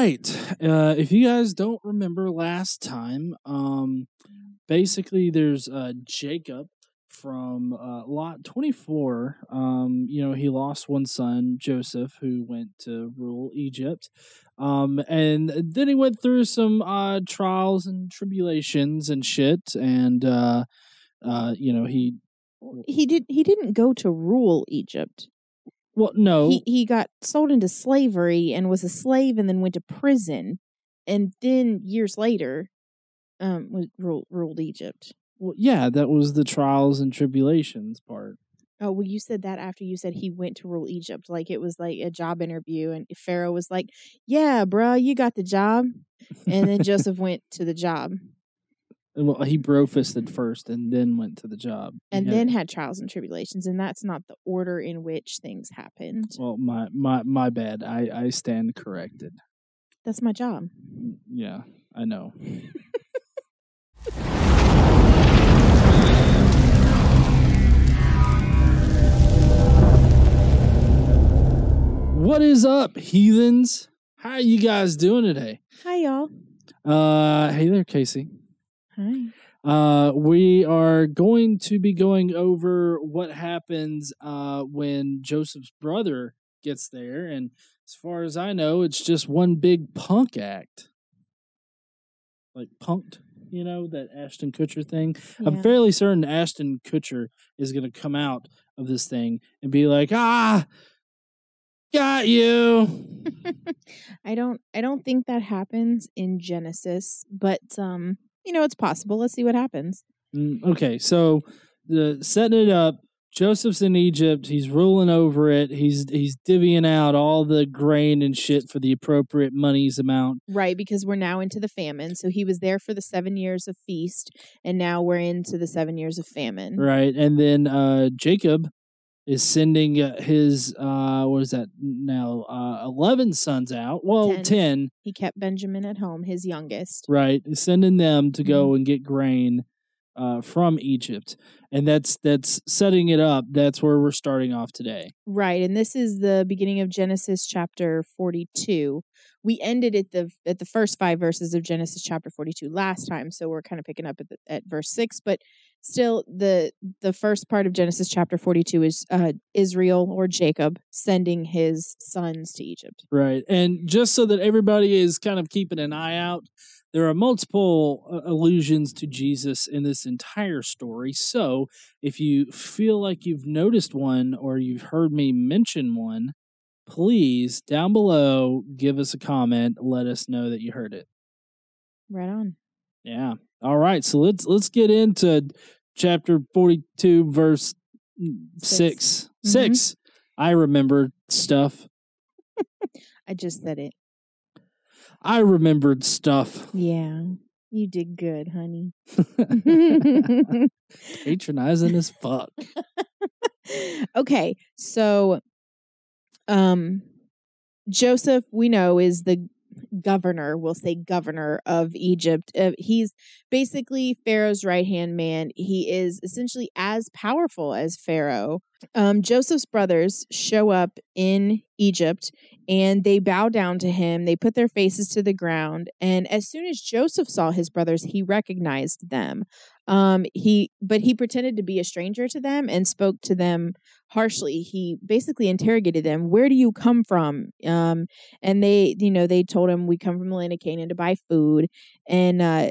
right. Uh, if you guys don't remember last time, um, basically there's uh, Jacob from uh, Lot 24. Um, you know, he lost one son, Joseph, who went to rule Egypt. Um, and then he went through some uh, trials and tribulations and shit. And, uh, uh, you know, he, He did. He didn't go to rule Egypt. Well, no, He he got sold into slavery and was a slave, and then went to prison, and then years later, um, ruled, ruled Egypt. well, yeah, that was the trials and tribulations part. Oh well, you said that after you said he went to rule Egypt, like it was like a job interview, and Pharaoh was like, "Yeah, bruh, you got the job," and then Joseph went to the job, Well, he bro-fisted first and then went to the job. And had- then had trials and tribulations, and that's not the order in which things happened. Well, my my my bad. I I stand corrected. That's my job. Yeah, I know. What is up, heathens? How are you guys doing today? Hi, y'all. Uh, hey there, Casey. Uh, we are going to be going over what happens uh, when Joseph's brother gets there, and as far as I know, it's just one big punk act, like punked. You know that Ashton Kutcher thing. I'm fairly certain Ashton Kutcher is going to come out of this thing and be like, "Ah, got you." I don't I don't think that happens in Genesis, but um, you know, it's possible. Let's see what happens. Mm, okay, so the setting it up. Joseph's in Egypt. He's ruling over it. He's he's divvying out all the grain and shit for the appropriate money's amount. Right, because we're now into the famine. So he was there for the 7 years of feast and now we're into the 7 years of famine. Right, and then uh, Jacob is sending uh, his uh, what is that now? Uh, Eleven sons out. Well, Ten. ten. He kept Benjamin at home, his youngest. right He's sending them to go and get grain uh, from egypt and that's that's setting it up that's where we're starting off today Right, and this is the beginning of Genesis chapter 42. We ended at the at the first 5 verses of Genesis chapter 42 last time, so we're kind of picking up at the, at verse 6, but still the the first part of Genesis chapter 42 is uh Israel or Jacob sending his sons to Egypt. right and just so that everybody is kind of keeping an eye out there are multiple uh, allusions to jesus in this entire story so if you feel like you've noticed one or you've heard me mention one please down below give us a comment let us know that you heard it Right on. Yeah. All right. So let's let's get into chapter forty-two, verse mm, Six. six. Mhm. Six. I remember stuff. I just said it. I remembered stuff. Yeah. You did good, honey. Patronizing as fuck. okay, so um Joseph we know is the governor, we'll say governor of Egypt. Uh, he's basically Pharaoh's right-hand man. He is essentially as powerful as Pharaoh. Um Joseph's brothers show up in Egypt and they bow down to him. They put their faces to the ground and as soon as Joseph saw his brothers, he recognized them um he but he pretended to be a stranger to them and spoke to them harshly. He basically interrogated them where do you come from? Um and they you know they told him we come from the land of canaan to buy food. And uh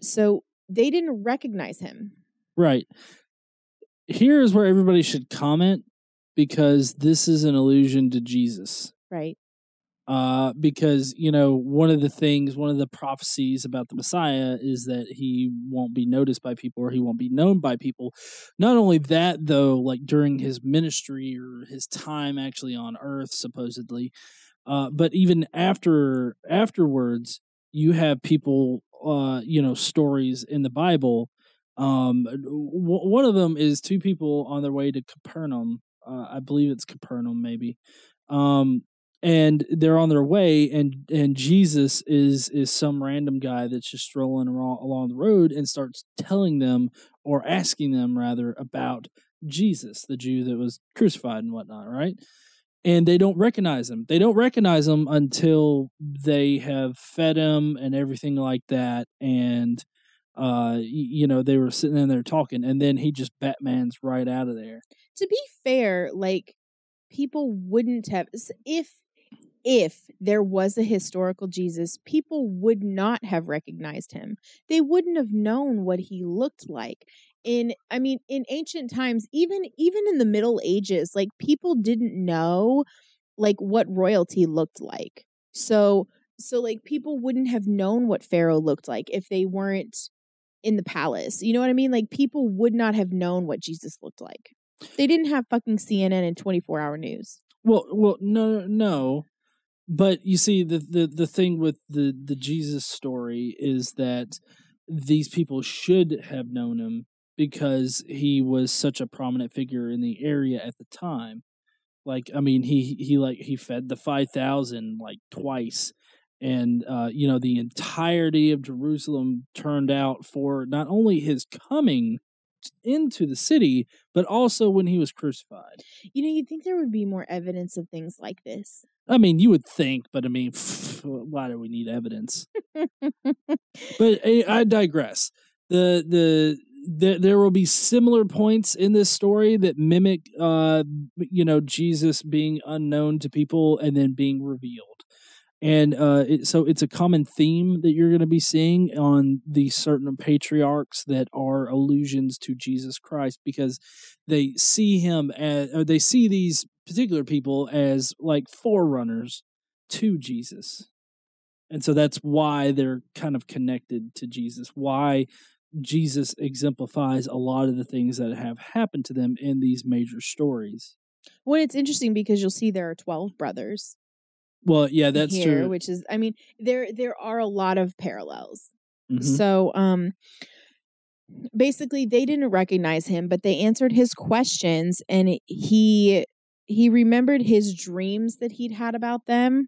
so they didn't recognize him. Right. Here is where everybody should comment because this is an allusion to Jesus. right uh, because you know one of the things, one of the prophecies about the Messiah is that he won't be noticed by people or he won't be known by people. Not only that, though, like during his ministry or his time actually on Earth, supposedly, uh, but even after afterwards, you have people, uh, you know, stories in the Bible. Um, w- one of them is two people on their way to Capernaum. Uh, I believe it's Capernaum, maybe. Um, and they're on their way and and jesus is is some random guy that's just strolling along, along the road and starts telling them or asking them rather about jesus the jew that was crucified and whatnot right and they don't recognize him. They don't recognize him until they have fed him and everything like that. And uh, you know, they were sitting in there talking, and then he just Batman's right out of there. To be fair, like people wouldn't have if if there was a historical Jesus, people would not have recognized him. They wouldn't have known what he looked like. In I mean, in ancient times, even even in the Middle Ages, like people didn't know like what royalty looked like. So so like people wouldn't have known what Pharaoh looked like if they weren't in the palace. You know what I mean? Like people would not have known what Jesus looked like. They didn't have fucking CNN and 24 hour news. Well, well, no, no, but you see, the the the thing with the the Jesus story is that these people should have known him because he was such a prominent figure in the area at the time. Like, I mean, he he like he fed the five thousand like twice and uh, you know the entirety of Jerusalem turned out for not only his coming into the city, but also when he was crucified. You know, you'd think there would be more evidence of things like this. I mean, you would think, but I mean, why do we need evidence? but eh, I digress. The the there, there will be similar points in this story that mimic uh you know jesus being unknown to people and then being revealed and uh, it, so it's a common theme that you're going to be seeing on these certain patriarchs that are allusions to Jesus Christ because they see him as or they see these particular people as like forerunners to Jesus. And so that's why they're kind of connected to Jesus. Why Jesus exemplifies a lot of the things that have happened to them in these major stories. Well, it's interesting because you'll see there are 12 brothers well, yeah, that's here, true. which is I mean, there there are a lot of parallels. Mhm. So um basically they didn't recognize him, but they answered his questions and he he remembered his dreams that he'd had about them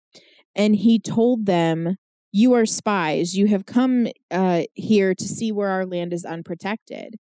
and he told them you are spies you have come uh here to see where our land is unprotected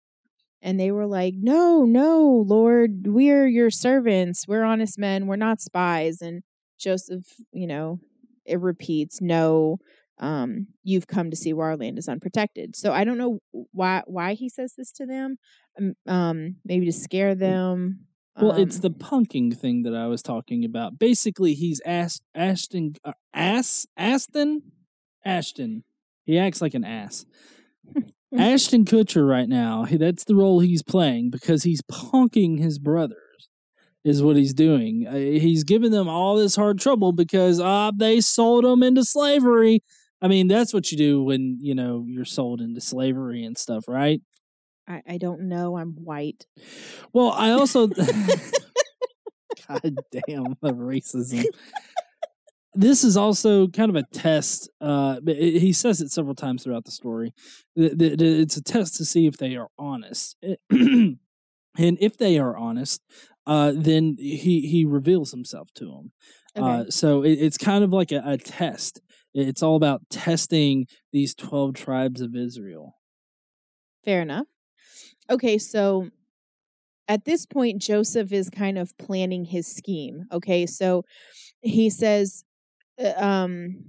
and they were like no no lord we're your servants we're honest men we're not spies and Joseph, you know, it repeats, no, um, you've come to see where our land is unprotected. So I don't know why why he says this to them. Um, um maybe to scare them. Well, it's Um, the punking thing that I was talking about. Basically, he's asked Ashton, uh, ass, Aston, Ashton. He acts like an ass. Ashton Kutcher right now. That's the role he's playing because he's punking his brothers. Is what he's doing. Uh, He's giving them all this hard trouble because ah, they sold them into slavery. I mean, that's what you do when you know you're sold into slavery and stuff, right? I, I don't know. I'm white. Well, I also God damn the racism. This is also kind of a test. Uh, he says it several times throughout the story. It's a test to see if they are honest, and if they are honest, uh, then he he reveals himself to them. Okay. Uh, so it, it's kind of like a, a test. It's all about testing these twelve tribes of Israel. Fair enough. Okay, so at this point, Joseph is kind of planning his scheme. Okay, so he says, uh, um,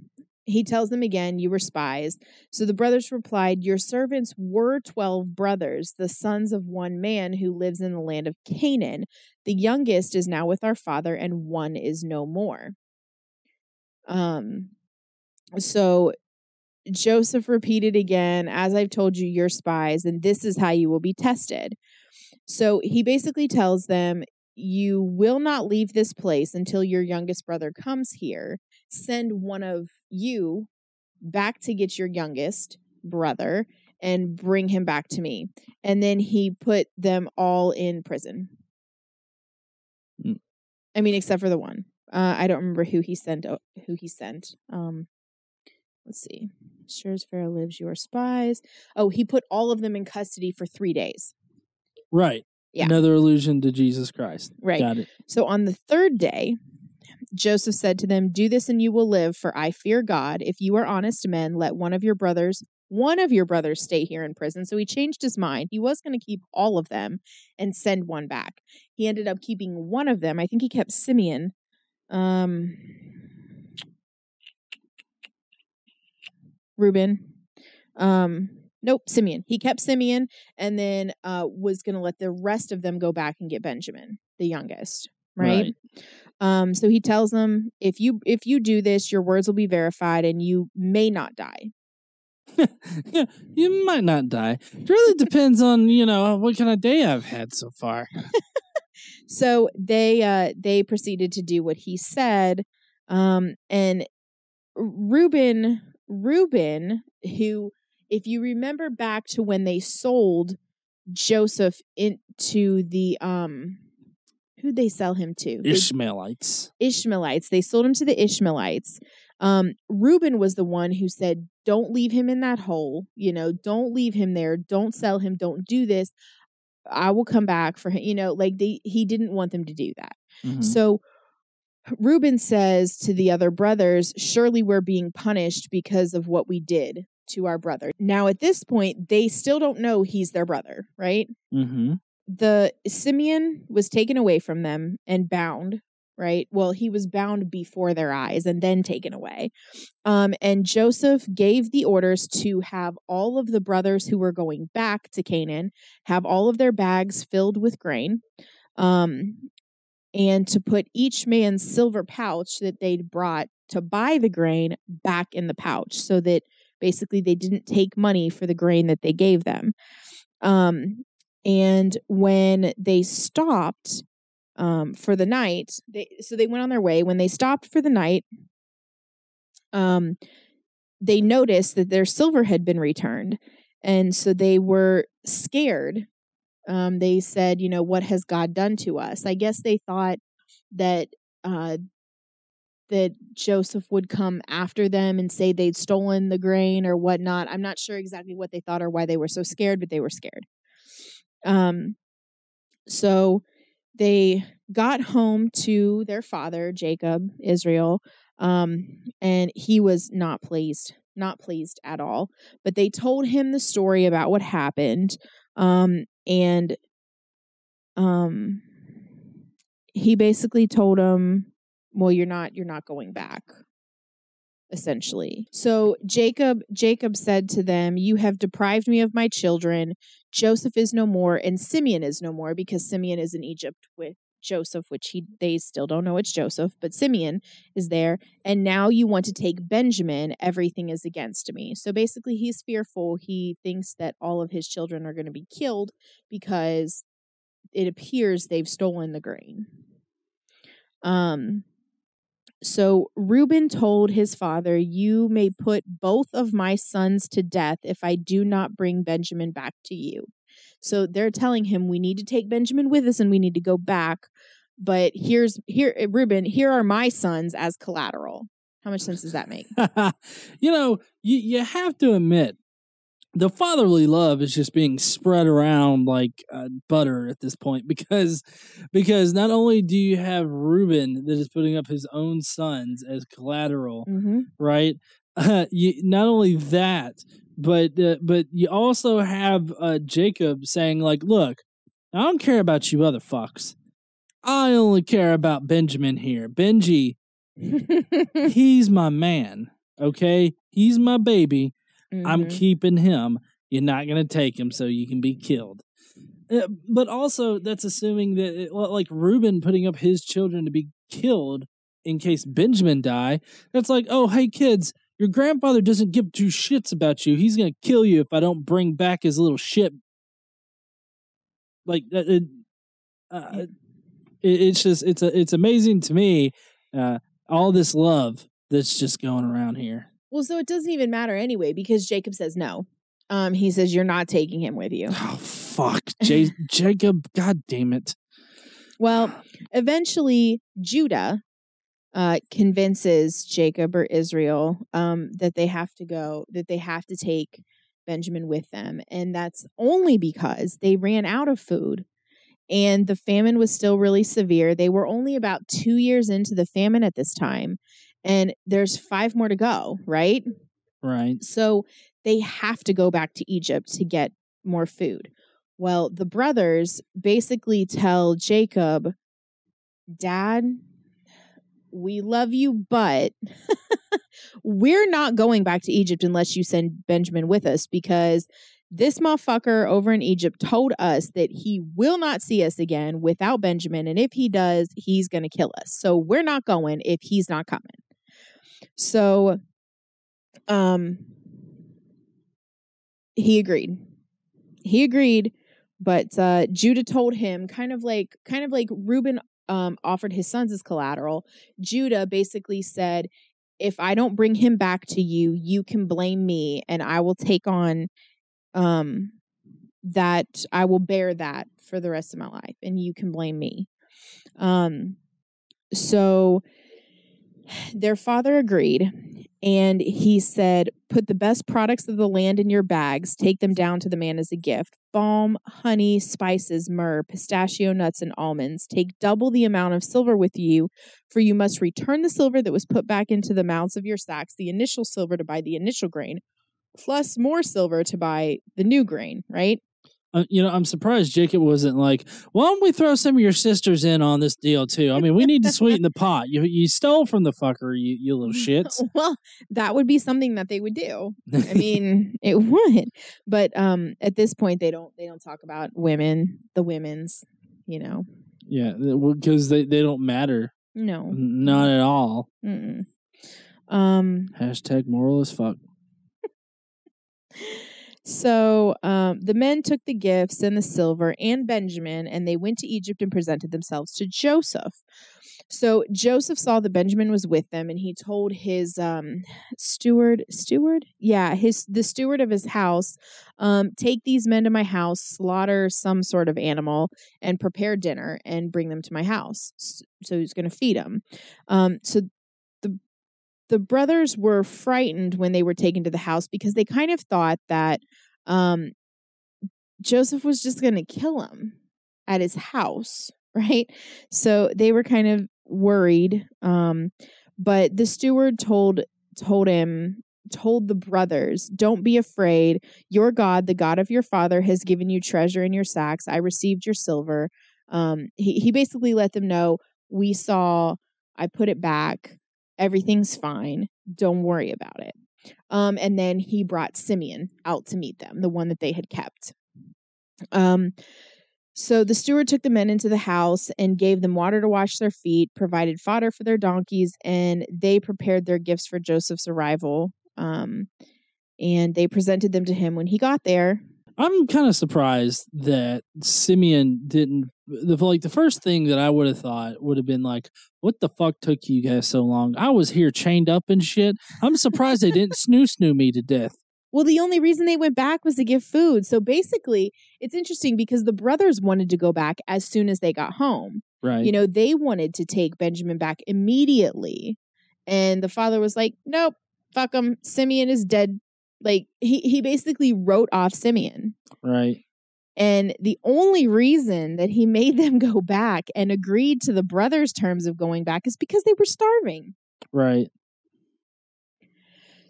he tells them again, You were spies. So the brothers replied, Your servants were 12 brothers, the sons of one man who lives in the land of Canaan. The youngest is now with our father, and one is no more. Um, so Joseph repeated again, As I've told you, you're spies, and this is how you will be tested. So he basically tells them, You will not leave this place until your youngest brother comes here. Send one of you back to get your youngest brother and bring him back to me. And then he put them all in prison. Mm. I mean, except for the one. Uh, I don't remember who he sent. Who he sent. Um, let's see. Sure as Pharaoh lives, you are spies. Oh, he put all of them in custody for three days. Right. Yeah. Another allusion to Jesus Christ. Right. Got it. So on the third day, Joseph said to them, Do this and you will live, for I fear God. If you are honest men, let one of your brothers, one of your brothers stay here in prison. So he changed his mind. He was going to keep all of them and send one back. He ended up keeping one of them. I think he kept Simeon. Um, Reuben. Um, nope, Simeon. He kept Simeon and then uh, was going to let the rest of them go back and get Benjamin, the youngest. Right? Um, so he tells them, if you if you do this, your words will be verified, and you may not die. yeah, you might not die. It really depends on you know what kind of day I've had so far. so they uh they proceeded to do what he said, um, and Reuben Reuben, who, if you remember back to when they sold Joseph into the um who'd they sell him to? Ishmaelites. They, Ishmaelites. They sold him to the Ishmaelites. Um, Reuben was the one who said, Don't leave him in that hole. You know, don't leave him there. Don't sell him. Don't do this. I will come back for him. You know, like they he didn't want them to do that. Mm-hmm. So Reuben says to the other brothers, Surely we're being punished because of what we did to our brother. Now, at this point, they still don't know he's their brother, right? Mm-hmm. The Simeon was taken away from them and bound, right? Well, he was bound before their eyes and then taken away. Um, and Joseph gave the orders to have all of the brothers who were going back to Canaan have all of their bags filled with grain. Um, and to put each man's silver pouch that they'd brought to buy the grain back in the pouch so that basically they didn't take money for the grain that they gave them. Um, and when they stopped um, for the night, they so they went on their way. When they stopped for the night, um, they noticed that their silver had been returned, and so they were scared um, they said, you know, what has God done to us? I guess they thought that uh, that Joseph would come after them and say they'd stolen the grain or whatnot. I'm not sure exactly what they thought or why they were so scared, but they were scared. Um, so they got home to their father, Jacob, Israel, um, and he was not pleased, not pleased at all. But they told him the story about what happened. Um, and um he basically told him well you're not you're not going back essentially so jacob jacob said to them you have deprived me of my children joseph is no more and simeon is no more because simeon is in egypt with Joseph, which he they still don't know it's Joseph, but Simeon is there. And now you want to take Benjamin, everything is against me. So basically he's fearful. He thinks that all of his children are going to be killed because it appears they've stolen the grain. Um so Reuben told his father, You may put both of my sons to death if I do not bring Benjamin back to you. So they're telling him we need to take Benjamin with us and we need to go back. But here's here eh, Reuben, here are my sons as collateral. How much sense does that make? you know, you, you have to admit the fatherly love is just being spread around like uh, butter at this point because because not only do you have Reuben that is putting up his own sons as collateral, mm-hmm. right? Uh, you, not only that, but uh, but you also have uh, Jacob saying like, "Look, I don't care about you other fucks. I only care about Benjamin here. Benji, he's my man. Okay, he's my baby. Mm-hmm. I'm keeping him. You're not gonna take him, so you can be killed." Uh, but also, that's assuming that, it, like Reuben putting up his children to be killed in case Benjamin die. That's like, oh, hey kids, your grandfather doesn't give two shits about you. He's gonna kill you if I don't bring back his little ship. Like it, uh, it, it's just it's a it's amazing to me uh, all this love that's just going around here. Well, so it doesn't even matter anyway because Jacob says no. Um, he says you're not taking him with you. Oh fuck, J- Jacob! God damn it. Well, eventually Judah uh, convinces Jacob or Israel um, that they have to go, that they have to take Benjamin with them. And that's only because they ran out of food and the famine was still really severe. They were only about two years into the famine at this time, and there's five more to go, right? Right. So they have to go back to Egypt to get more food. Well, the brothers basically tell Jacob, Dad, we love you, but we're not going back to Egypt unless you send Benjamin with us because this motherfucker over in Egypt told us that he will not see us again without Benjamin. And if he does, he's going to kill us. So we're not going if he's not coming. So, um, he agreed. He agreed, but uh, Judah told him kind of like, kind of like Reuben um, offered his sons as collateral. Judah basically said, if I don't bring him back to you, you can blame me and I will take on um that I will bear that for the rest of my life and you can blame me. Um so their father agreed and he said, Put the best products of the land in your bags, take them down to the man as a gift balm, honey, spices, myrrh, pistachio nuts, and almonds. Take double the amount of silver with you, for you must return the silver that was put back into the mouths of your sacks, the initial silver to buy the initial grain, plus more silver to buy the new grain, right? Uh, you know, I'm surprised Jacob wasn't like, "Why don't we throw some of your sisters in on this deal too? I mean, we need to sweeten the pot. You you stole from the fucker, you you little shits." well, that would be something that they would do. I mean, it would. But um at this point they don't they don't talk about women, the women's, you know. yeah, because they they don't matter, No. not at all. Mm-mm. Um Hashtag moral as fuck. So um, the men took the gifts and the silver and Benjamin, and they went to Egypt and presented themselves to Joseph. So Joseph saw that Benjamin was with them, and he told his um, steward, steward, yeah, his the steward of his house, um, take these men to my house, slaughter some sort of animal, and prepare dinner, and bring them to my house. So he's going to feed them. Um, so the the brothers were frightened when they were taken to the house because they kind of thought that um, Joseph was just going to kill him at his house, right? So they were kind of worried. Um, but the steward told told him told the brothers, "Don't be afraid. Your God, the God of your father, has given you treasure in your sacks. I received your silver." Um, he he basically let them know, "We saw. I put it back. Everything's fine. Don't worry about it." Um, and then he brought Simeon out to meet them, the one that they had kept. Um, so the steward took the men into the house and gave them water to wash their feet, provided fodder for their donkeys, and they prepared their gifts for Joseph's arrival. Um, and they presented them to him when he got there. I'm kind of surprised that Simeon didn't. The like the first thing that I would have thought would have been like, "What the fuck took you guys so long? I was here chained up and shit. I'm surprised they didn't snoo snoo me to death." Well, the only reason they went back was to give food. So basically, it's interesting because the brothers wanted to go back as soon as they got home. Right. You know, they wanted to take Benjamin back immediately. And the father was like, nope, fuck him. Simeon is dead. Like, he, he basically wrote off Simeon. right. And the only reason that he made them go back and agreed to the brothers' terms of going back is because they were starving. Right.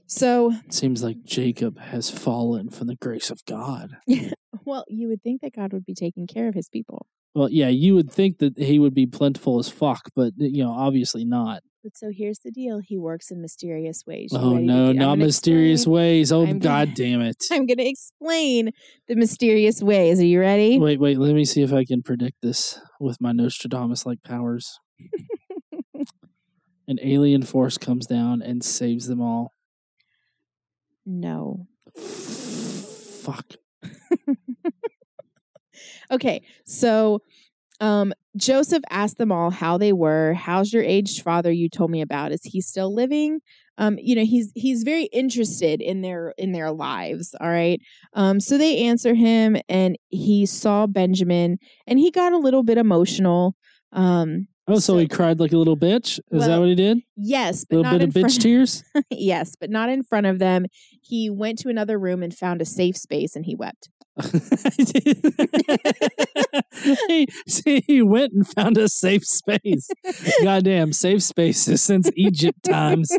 So, it Seems like Jacob has fallen from the grace of God. well, you would think that God would be taking care of his people. Well, yeah, you would think that he would be plentiful as fuck, but you know, obviously not. But so here's the deal he works in mysterious ways. You Oh no, not mysterious explain- ways. Oh I'm god gonna- damn it. I'm going to explain the mysterious ways. Are you ready? Wait, wait, let me see if I can predict this with my Nostradamus like powers. An alien force comes down and saves them all. No. Fuck. Okay, so um Joseph asked them all how they were. How's your aged father you told me about? Is he still living? Um, you know, he's he's very interested in their in their lives, all right? Um, so they answer him and he saw Benjamin and he got a little bit emotional. Um, Oh, so, So- he cried like a little bitch? Is that what he did? yes, A little bit of bitch tears? yes, but not in front of them. He went to another room and found a safe space and he wept. he, see, he went and found a safe space. Goddamn, safe spaces since Egypt times.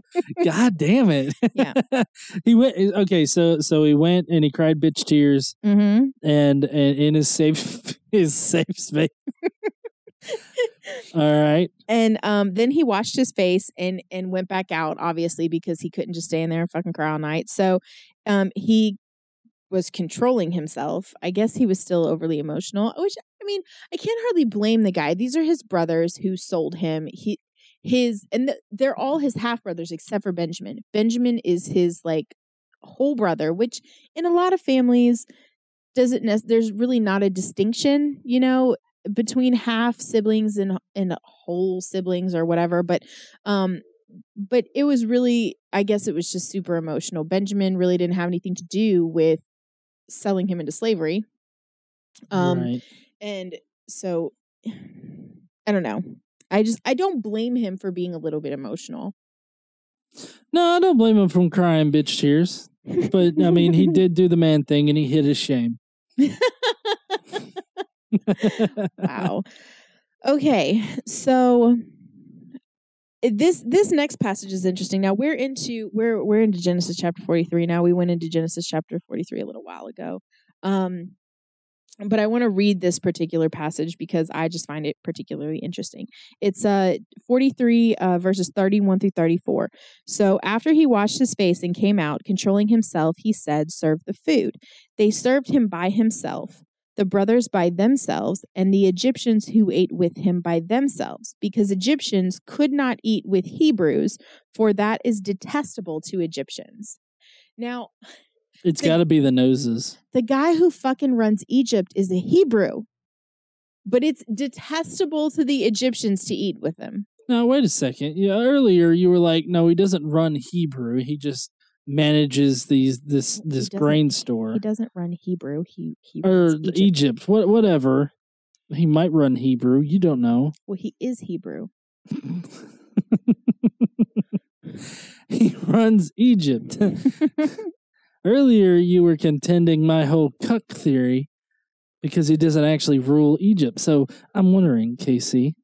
God damn it. Yeah. he went okay, so so he went and he cried bitch tears Mm-hmm. and, and in his safe his safe space. All right. And um, then he washed his face and and went back out, obviously, because he couldn't just stay in there and fucking cry all night. So um, he was controlling himself. I guess he was still overly emotional. Which I mean, I can't hardly blame the guy. These are his brothers who sold him. He his and th- they're all his half brothers except for Benjamin. Benjamin is his like whole brother, which in a lot of families doesn't nec- there's really not a distinction, you know, between half siblings and and whole siblings or whatever, but um but it was really I guess it was just super emotional. Benjamin really didn't have anything to do with selling him into slavery. Um right. and so I don't know. I just I don't blame him for being a little bit emotional. No, I don't blame him from crying bitch tears. But I mean, he did do the man thing and he hid his shame. wow. Okay, so eh, this this next passage is interesting. Now we're into we're we're into Genesis chapter 43 now. We went into Genesis chapter 43 a little while ago. Um but I want to read this particular passage because I just find it particularly interesting. It's uh 43 uh, verses 31 through 34. So after he washed his face and came out, controlling himself, he said, "Serve the food." They served him by himself, the brothers by themselves, and the Egyptians who ate with him by themselves, because Egyptians could not eat with Hebrews, for that is detestable to Egyptians. Now, it's got to be the noses. the guy who fucking runs Egypt is a Hebrew, but it's detestable to the Egyptians to eat with him. Now, wait a second. Yeah, earlier you were like, no, he doesn't run Hebrew. He just manages these this this grain store He doesn't run Hebrew. He he or runs Egypt. Egypt. What whatever. He might run Hebrew. You don't know. Well, he is Hebrew. he runs Egypt. Earlier, you were contending my whole cuck theory because he doesn't actually rule Egypt. So I'm wondering, Casey,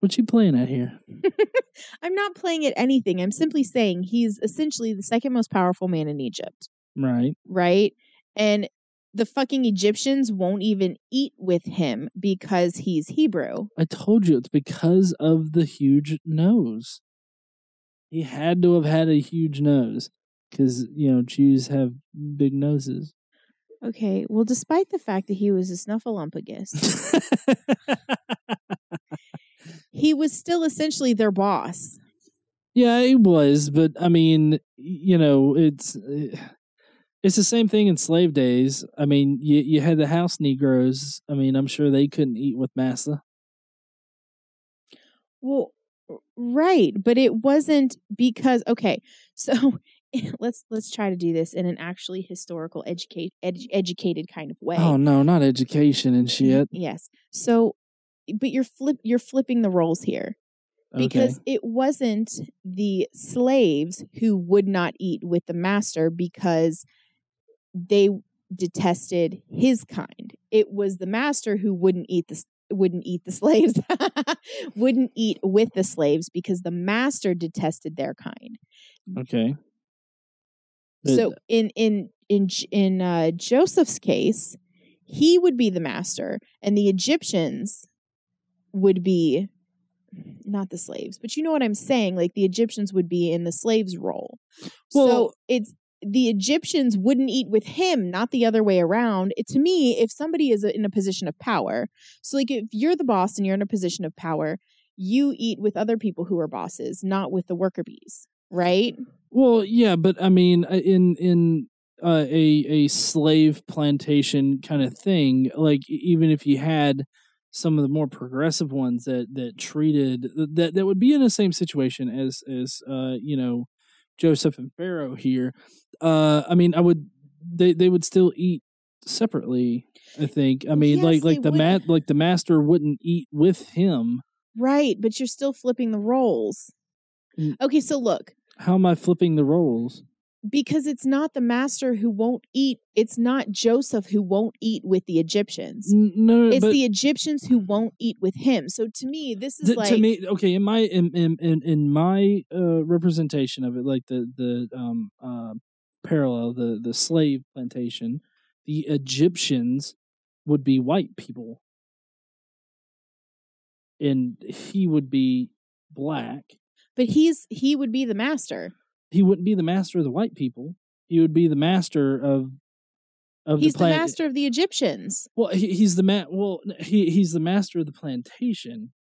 what you playing at here? I'm not playing at anything. I'm simply saying he's essentially the second most powerful man in Egypt, Right. right? And the fucking Egyptians won't even eat with him because he's Hebrew. I told you it's because of the huge nose. He had to have had a huge nose because, you know, Jews have big noses. Okay, well, despite the fact that he was a snuffleumpagus, he was still essentially their boss. yeah, he was, but I mean, you know, it's eh, it's the same thing in slave days. I mean, you you had the house Negroes. I mean, I'm sure they couldn't eat with massa. Well, right, but it wasn't because okay. So let's let's try to do this in an actually historical educate edu- educated kind of way. Oh no, not education and shit. Yes. So but you're flip you're flipping the roles here because okay. it wasn't the slaves who would not eat with the master because they detested his kind. It was the master who wouldn't eat the wouldn't eat the slaves. wouldn't eat with the slaves because the master detested their kind. Okay. But- So in in in in uh, Joseph's case, he would be the master, and the Egyptians would be not the slaves, but you know what I'm saying. Like the Egyptians would be in the slaves' role. so it's the Egyptians wouldn't eat with him, not the other way around. It, to me, if somebody is in a position of power, so like if you're the boss and you're in a position of power, you eat with other people who are bosses, not with the worker bees, right? Well, yeah, but I mean, uh, in in uh, a a slave plantation kind of thing, like even if you had some of the more progressive ones that that treated that that would be in the same situation as as uh you know Joseph and Pharaoh here. Uh, I mean, I would they they would still eat separately. I think. I mean, Yes, like like the mat like the master wouldn't eat with him. Right, but you're still flipping the roles. Okay, so look, How am I flipping the roles? Because it's not the master who won't eat, it's not Joseph who won't eat with the Egyptians. No, It's the Egyptians who won't eat with him. So to me, this is Th- like to me okay in my in in in, in my uh representation of it like the the um uh parallel the the slave plantation the egyptians would be white people and he would be black. But he's he would be the master. He wouldn't be the master of the white people. He would be the master of of He's the the master of the Egyptians. Well, he, he's the ma- Well, he he's the master of the plantation,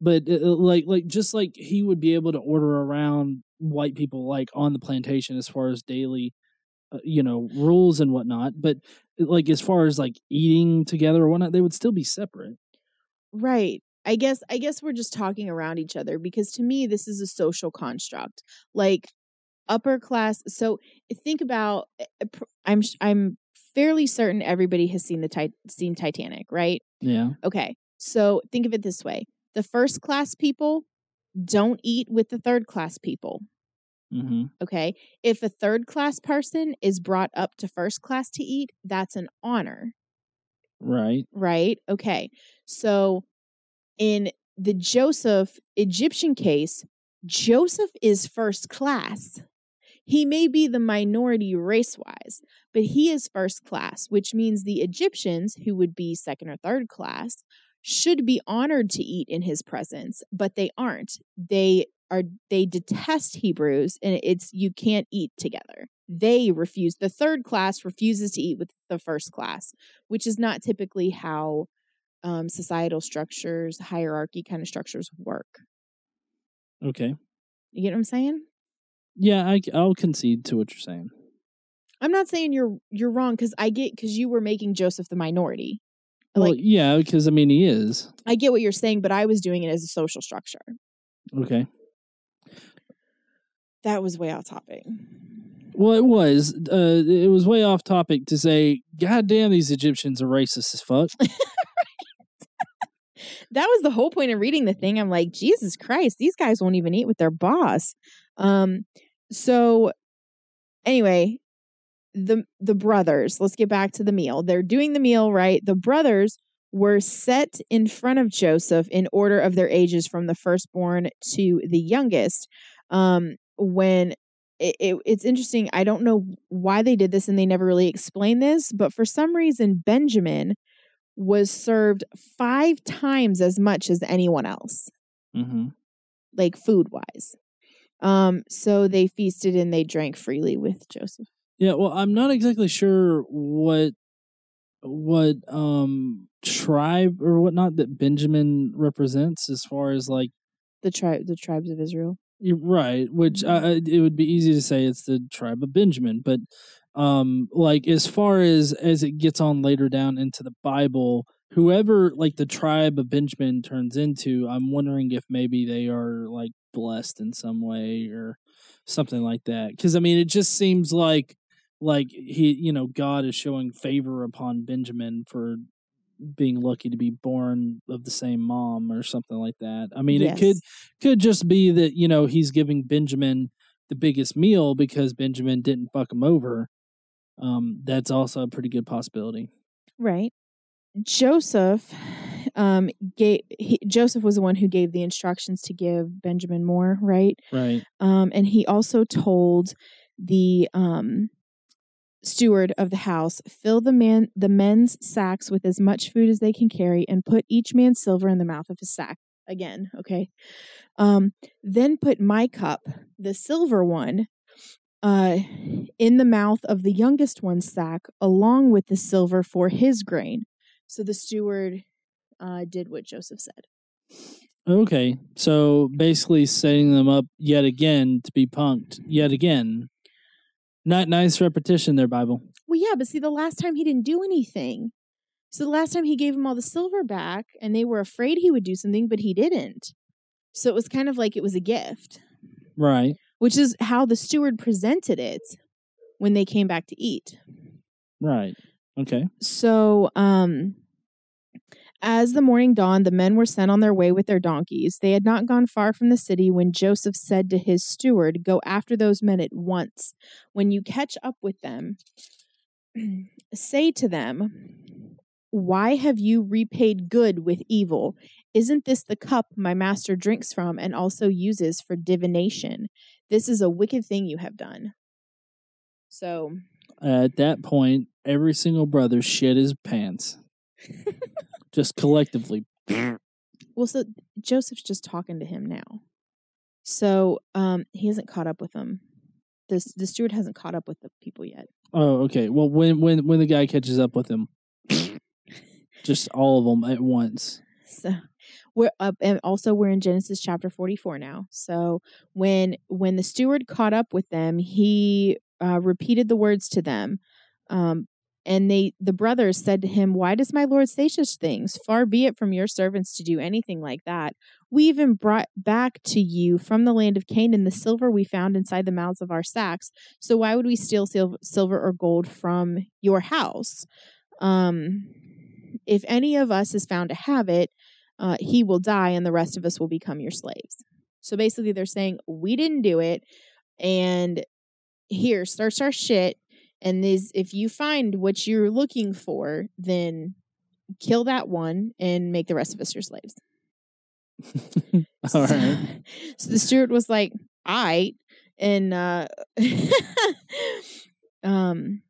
but uh, uh, like like just like he would be able to order around white people like on the plantation as far as daily, uh, you know, rules and whatnot. But like as far as like eating together or whatnot, they would still be separate. Right. I guess I guess we're just talking around each other because to me this is a social construct. Like upper class so think about eh, eh, I'm I'm fairly certain everybody has seen the tit- seen Titanic, right? Yeah. Okay. So think of it this way. The first class people don't eat with the third class people. hmm Okay. If a third class person is brought up to first class to eat, that's an honor. Right. right? Okay. So in the Joseph Egyptian case, Joseph is first class. He may be the minority race wise, but he is first class, which means the Egyptians, who would be second or third class, should be honored to eat in his presence, but they aren't. They are they detest Hebrews and it's you can't eat together. They refuse. The third class refuses to eat with the first class which is not typically how um, societal structures, hierarchy kind of structures work. Okay. You get what I'm saying? Yeah, I, will concede to what you're saying. I'm not saying you're you're wrong because I get because you were making Joseph the minority. Well, Like yeah, because I mean he is. I get what you're saying, but I was doing it as a social structure. Okay. That was way off topic. Well, it was. Uh, it was way off topic to say, "God damn, these Egyptians are racist as fuck." That was the whole point of reading the thing. I'm like, Jesus Christ, these guys won't even eat with their boss. Um, so anyway, the the brothers, let's get back to the meal. They're doing the meal, right? The brothers were set in front of Joseph in order of their ages from the firstborn to the youngest. Um, when it, it, it's interesting, I don't know why they did this and they never really explained this, but for some reason, Benjamin was served five times as much as anyone else, mm-hmm. like food wise. Um, so they feasted and they drank freely with Joseph. Yeah. Well, I'm not exactly sure what what um tribe or whatnot that Benjamin represents as far as like The tribe, the tribes of Israel. Right, which uh, it would be easy to say it's the tribe of Benjamin, but um, like as far as as it gets on later down into the Bible, whoever like the tribe of Benjamin turns into, I'm wondering if maybe they are like blessed in some way or something like that. Because I mean, it just seems like like he, you know, God is showing favor upon Benjamin for being lucky to be born of the same mom or something like that. I mean, it could could just be that you know he's giving Benjamin the biggest meal because Benjamin didn't fuck him over. Um, that's also a pretty good possibility. Right. Joseph um gave he, Joseph was the one who gave the instructions to give Benjamin more, right? Right. Um and he also told the um steward of the house fill the man the men's sacks with as much food as they can carry and put each man's silver in the mouth of his sack again okay um then put my cup the silver one uh in the mouth of the youngest one's sack along with the silver for his grain so the steward uh did what joseph said Okay. So basically, setting them up yet again to be punked yet again. Not nice repetition there, Bible. well yeah but see the last time he didn't do anything so the last time he gave him all the silver back and they were afraid he would do something but he didn't so it was kind of like it was a gift Right. which is how the steward presented it when they came back to eat. Right. Okay. So, um, as the morning dawned, the men were sent on their way with their donkeys. They had not gone far from the city when Joseph said to his steward, Go after those men at once. When you catch up with them, say to them, Why have you repaid good with evil? Isn't this the cup my master drinks from and also uses for divination? This is a wicked thing you have done. So, At that point, every single brother shit his pants. Just collectively. well, so Joseph's just talking to him now. So um, he hasn't caught up with them. This the steward hasn't caught up with the people yet. Oh, okay. Well, when when when the guy catches up with him, just all of them at once. So we're up, and also we're in Genesis chapter forty four now. So when when the steward caught up with them, he uh, repeated the words to them. Um, and they the brothers said to him, Why does my Lord say such things? Far be it from your servants to do anything like that. We even brought back to you from the land of Canaan the silver we found inside the mouths of our sacks. So why would we steal sil- silver or gold from your house? Um, if any of us is found to have it, uh, he will die, and the rest of us will become your slaves. So basically, they're saying, We didn't do it, and here, starts our shit and these if you find what you're looking for then kill that one and make the rest of us your slaves all right. so the steward was like i and uh um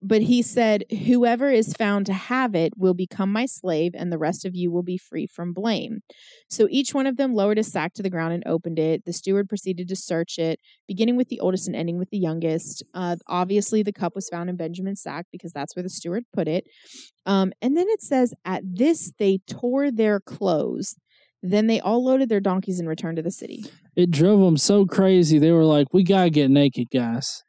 but he said, Whoever is found to have it will become my slave, and the rest of you will be free from blame. So each one of them lowered his sack to the ground and opened it. The steward proceeded to search it, beginning with the oldest and ending with the youngest. Uh, obviously, the cup was found in Benjamin's sack because that's where the steward put it. Um, and then it says, At this they tore their clothes. Then they all loaded their donkeys and returned to the city. It drove them so crazy. They were like, "We gotta get naked, guys."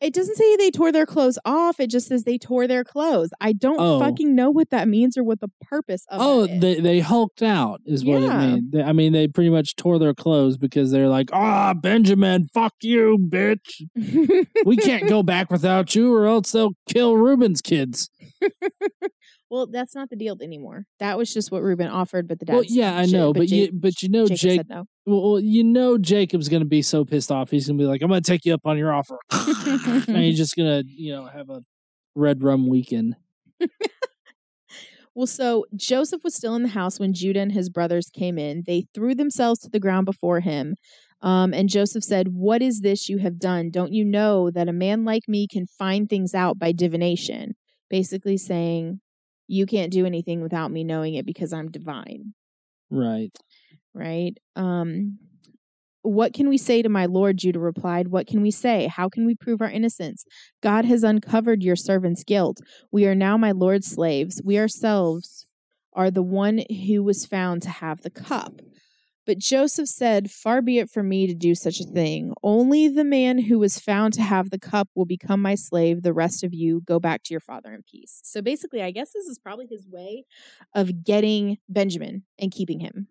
It doesn't say they tore their clothes off. It just says they tore their clothes. I don't Oh. fucking know what that means or what the purpose of Oh, they they hulked out is what Yeah. it means. I mean, they pretty much tore their clothes because they're like, "Ah, Benjamin, fuck you, bitch. We can't go back without you, or else they'll kill Reuben's kids." well, that's not the deal anymore. That was just what Reuben offered, but the dad. well, yeah, I know, but, Ja- you but you know, Jacob Jake. no. Well, well, you know, Jacob's gonna be so pissed off. He's gonna be like, "I'm gonna take you up on your offer," and he's just gonna, you know, have a red rum weekend. Well, so Joseph was still in the house when Judah and his brothers came in. They threw themselves to the ground before him. Um, and Joseph said, What is this you have done? Don't you know that a man like me can find things out by divination? Basically saying, You can't do anything without me knowing it because I'm divine. Right. right? Um, what can we say to my Lord? Judah replied, What can we say? How can we prove our innocence? God has uncovered your servant's guilt. We are now my Lord's slaves. We ourselves are the one who was found to have the cup. But Joseph said, Far be it from me to do such a thing. Only the man who was found to have the cup will become my slave. The rest of you go back to your father in peace. So basically, I guess this is probably his way of getting Benjamin and keeping him.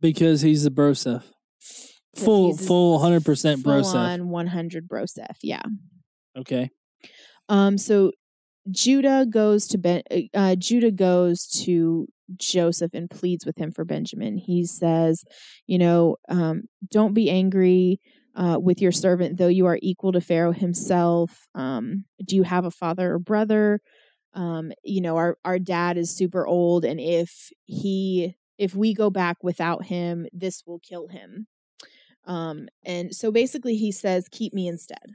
Because he's the broseph. Full, full, hundred percent full on 100 broseph yeah Okay. um so judah goes to ben uh, uh, judah goes to joseph and pleads with him for benjamin. He says you know um don't be angry uh, with your servant though you are equal to pharaoh himself. Um do you have a father or brother? Um you know our our dad is super old and if he if we go back without him this will kill him. Um and so basically he says keep me instead.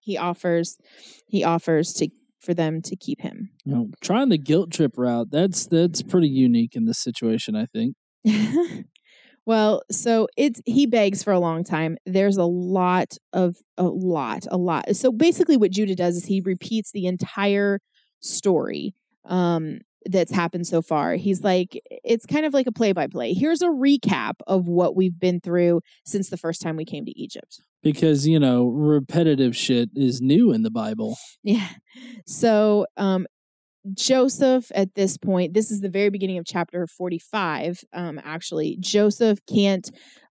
He offers he offers to for them to keep him. You know, trying the guilt trip route, that's that's pretty unique in this situation, I think. well so it's he begs for a long time. There's a lot of a lot a lot. So basically what judah does is he repeats the entire story. Um that's happened so far he's like it's kind of like a play by play here's a recap of what we've been through since the first time we came to egypt Because, you know, repetitive shit is new in the Bible. Yeah. So um Joseph at this point, this is the very beginning of chapter 45. Um, actually, Joseph can't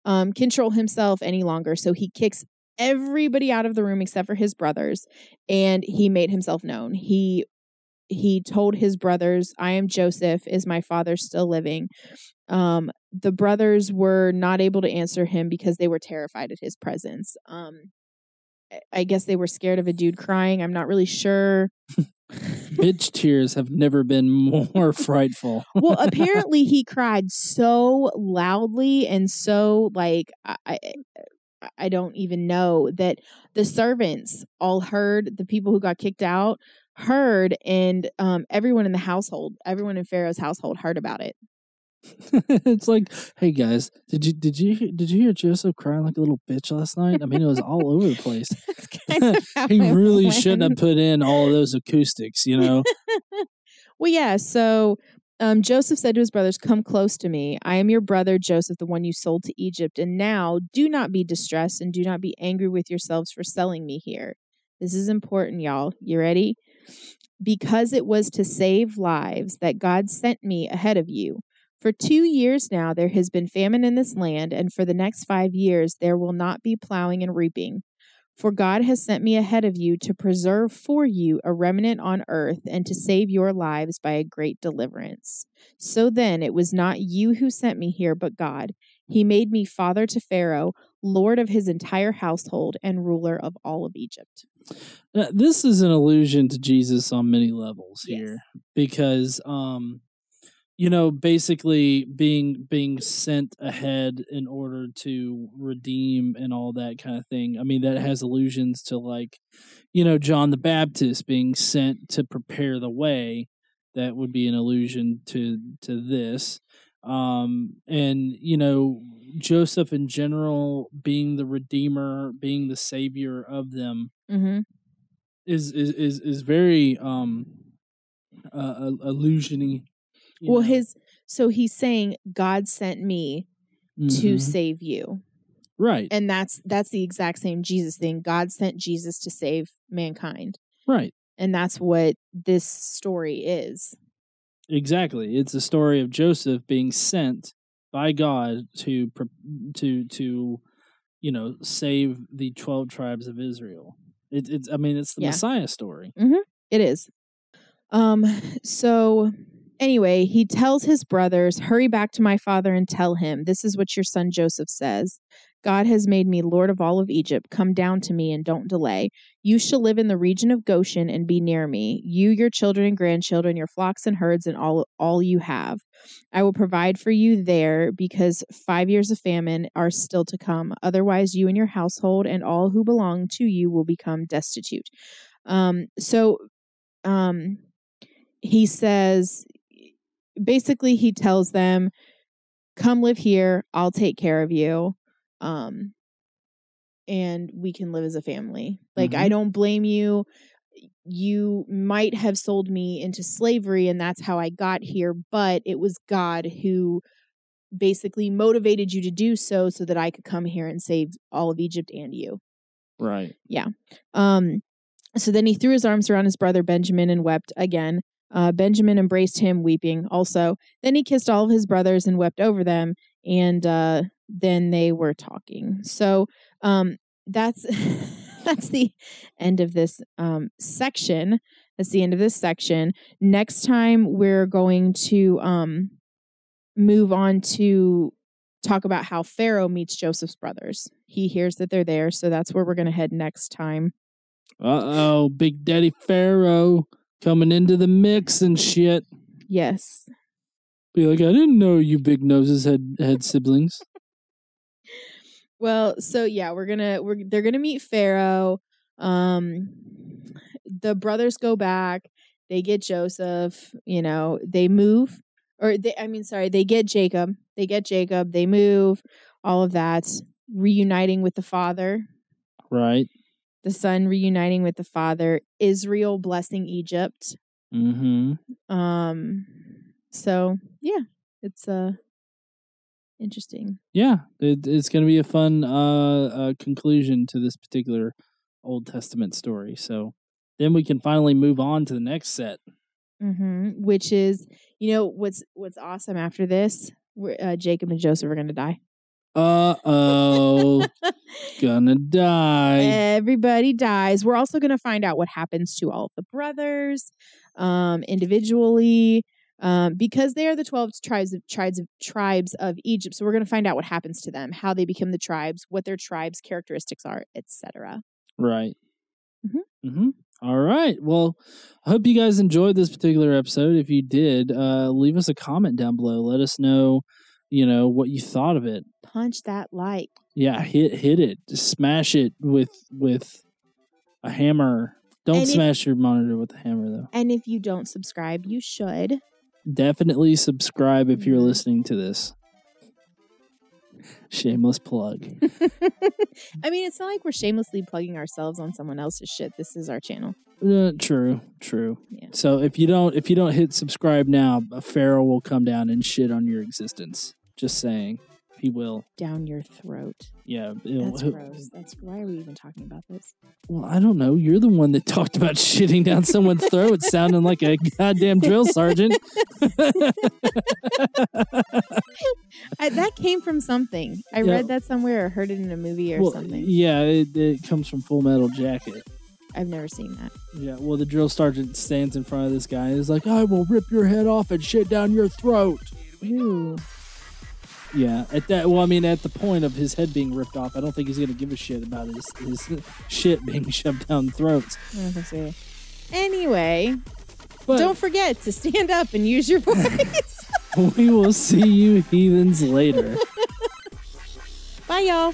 um control himself any longer. So he kicks everybody out of the room except for his brothers, and he made himself known. He he told his brothers, I am Joseph, is my father still living? Um, the brothers were not able to answer him because they were terrified at his presence. Um I- guess they were scared of a dude crying. I'm not really sure. Bitch tears have never been more frightful. well, apparently he cried so loudly and so like I I don't even know that the servants all heard the people who got kicked out heard and um everyone in the household everyone in Pharaoh's household heard about it it's like, hey guys, did you did you did you hear Joseph crying like a little bitch last night? I mean, it was all over the place. He really shouldn't have put in all of those acoustics, you know. Well, yeah. So um, Joseph said to his brothers, Come close to me. I am your brother Joseph, the one you sold to Egypt. And now do not be distressed and do not be angry with yourselves for selling me here. This is important, y'all. You ready? Because it was to save lives that God sent me ahead of you. For two years now, there has been famine in this land, and for the next five years, there will not be plowing and reaping. For God has sent me ahead of you to preserve for you a remnant on earth and to save your lives by a great deliverance. So then, it was not you who sent me here, but God. He made me father to Pharaoh, lord of his entire household, and ruler of all of Egypt. Uh, This is an allusion to Jesus on many levels Yes. here because um you know basically being being sent ahead in order to redeem and all that kind of thing. I mean that has allusions to like you know John the Baptist being sent to prepare the way. That would be an allusion to to this. Um and you know Joseph in general being the redeemer, being the savior of them Mm-hmm. is is is is very um uh, illusiony. Well, his so he's saying God sent me to Mm-hmm. save you, right, and that's that's the exact same Jesus thing. God sent Jesus to save mankind, right, and that's what this story is. Exactly. It's a story of Joseph being sent by God to to to you know save the twelve tribes of Israel. It, it's I mean it's the Yeah. Messiah story. It is. Um, so anyway, he tells his brothers, Hurry back to my father and tell him, This is what your son Joseph says. God has made me Lord of all of Egypt. Come down to me and don't delay. You shall live in the region of Goshen and be near me, you, your children and grandchildren, your flocks and herds, and all, all you have. I will provide for you there because five years of famine are still to come. Otherwise, you and your household and all who belong to you will become destitute. Um, so um, he says, basically, he tells them, Come live here. I'll take care of you. Um, and we can live as a family. Like, I Mhm. don't blame you. You might have sold me into slavery, and that's how I got here, but it was God who basically motivated you to do so so that I could come here and save all of Egypt and you. Right. Yeah. Um, so then he threw his arms around his brother Benjamin and wept again. Uh, Benjamin embraced him, weeping also. Then he kissed all of his brothers and wept over them, and uh, then they were talking. So um, that's that's the end of this um, section. That's the end of this section. Next time we're going to um, move on to talk about how Pharaoh meets Joseph's brothers. He hears that they're there, so that's where we're going to head next time. Uh oh, Big Daddy Pharaoh coming into the mix and shit. Yes. Be like, I didn't know you big noses had had siblings. Well, so yeah, we're gonna we're they're gonna meet Pharaoh. Um, the brothers go back. They get Joseph. You know, they move, or they. I mean, sorry, they get Jacob. They get Jacob. They move. All of that reuniting with the father. Right. The son reuniting with the father. Israel blessing Egypt. Mm-hmm. Um. So yeah, it's uh interesting. Yeah, it, it's going to be a fun uh, uh, conclusion to this particular Old Testament story. So then we can finally move on to the next set. hmm Which is, you know, what's what's awesome after this? We're, uh, Jacob and Joseph are gonna die. Uh oh, gonna die. Everybody dies. We're also gonna find out what happens to all of the brothers, um, individually, um, because they are the twelve tribes of tribes of tribes of Egypt. So we're gonna find out what happens to them, how they become the tribes, what their tribes' characteristics are, etc. Right. Mhm. Mm-hmm. All right. Well, I hope you guys enjoyed this particular episode. If you did, uh, leave us a comment down below. Let us know, you know, what you thought of it. Punch that like. Yeah, hit hit it, Just smash it with with a hammer. Don't And if- smash your monitor with a hammer though. And if you don't subscribe, you should. Definitely subscribe if you're Mhm. listening to this. Shameless plug. I mean, it's not like we're shamelessly plugging ourselves on someone else's shit. This is our channel. Uh, true, true. Yeah. So if you don't if you don't hit subscribe now, a pharaoh will come down and shit on your existence. Just saying, he will. Down your throat. Yeah. That's he'll- gross. That's why are we even talking about this? Well, I don't know. You're the one that talked about shitting down someone's throat, sounding like a goddamn drill sergeant. I, that came from something. I Yeah. read that somewhere or heard it in a movie or well, something. yeah, it, it comes from Full Metal Jacket. I've never seen that. Yeah, well, the drill sergeant stands in front of this guy and is like, "I will rip your head off and shit down your throat." Ooh. Yeah, at that. Well, I mean, at the point of his head being ripped off, I don't think he's gonna give a shit about his his shit being shoved down throats. I don't so. Anyway, But don't forget to stand up and use your voice. we will see you heathens later. Bye, y'all.